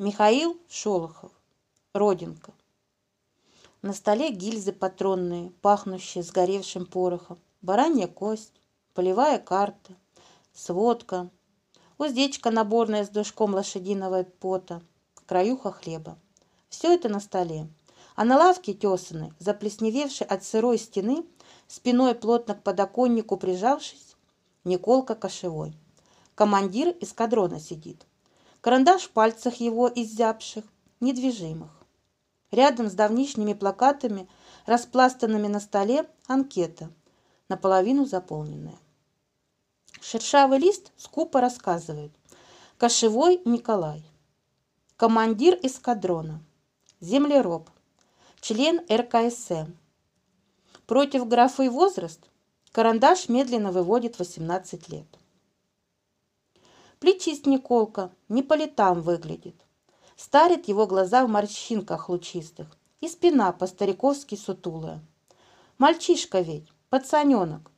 Михаил Шолохов. Родинка. На столе гильзы патронные, пахнущие сгоревшим порохом, баранья кость, полевая карта, сводка, уздечка наборная с душком лошадиного пота, краюха хлеба. Все это на столе. А на лавке тесаны, заплесневевшей от сырой стены, спиной плотно к подоконнику прижавшись, Николка Кошевой. Командир эскадрона сидит. Карандаш в пальцах его изябших, недвижимых. Рядом с давнишними плакатами, распластанными на столе, анкета, наполовину заполненная. Шершавый лист скупо рассказывает. Кошевой Николай. Командир эскадрона. Землероб. Член РКСМ. Против графы возраст карандаш медленно выводит 18 лет. Плечист Николка, не по летам выглядит. Старит его глаза в морщинках лучистых, и спина по-стариковски сутулая. Мальчишка ведь, пацаненок,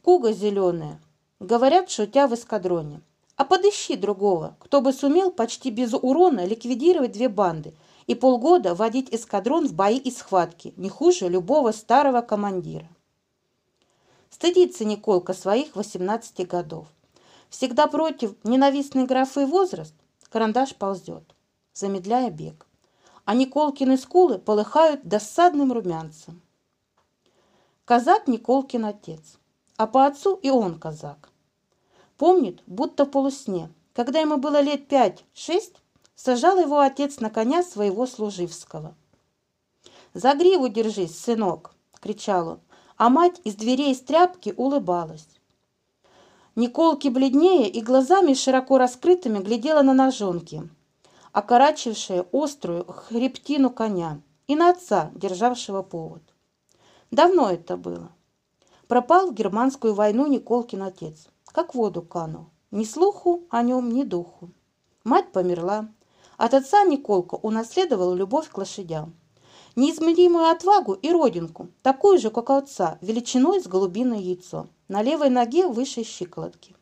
куга зеленая. Говорят, шутя в эскадроне. А подыщи другого, кто бы сумел почти без урона ликвидировать две банды и полгода водить эскадрон в бои и схватки, не хуже любого старого командира. Стыдится Николка своих 18 годов. Всегда против ненавистной графы возраст, карандаш ползет, замедляя бег. А Николкины скулы полыхают досадным румянцем. Казак Николкин отец, а по отцу и он казак. Помнит, будто в полусне, когда ему было лет пять-шесть, сажал его отец на коня своего служивского. «За гриву держись, сынок!» — кричал он, а мать из дверей из тряпки улыбалась. Николки бледнее и глазами широко раскрытыми глядела на ножонки, окорачившие острую хребтину коня, и на отца, державшего повод. Давно это было. Пропал в германскую войну Николкин отец, как воду канул. Ни слуху о нем, ни духу. Мать померла. От отца Николка унаследовал любовь к лошадям. Неизмеримую отвагу и родинку, такую же, как у отца, величиной с голубиное яйцо на левой ноге выше щиколотки.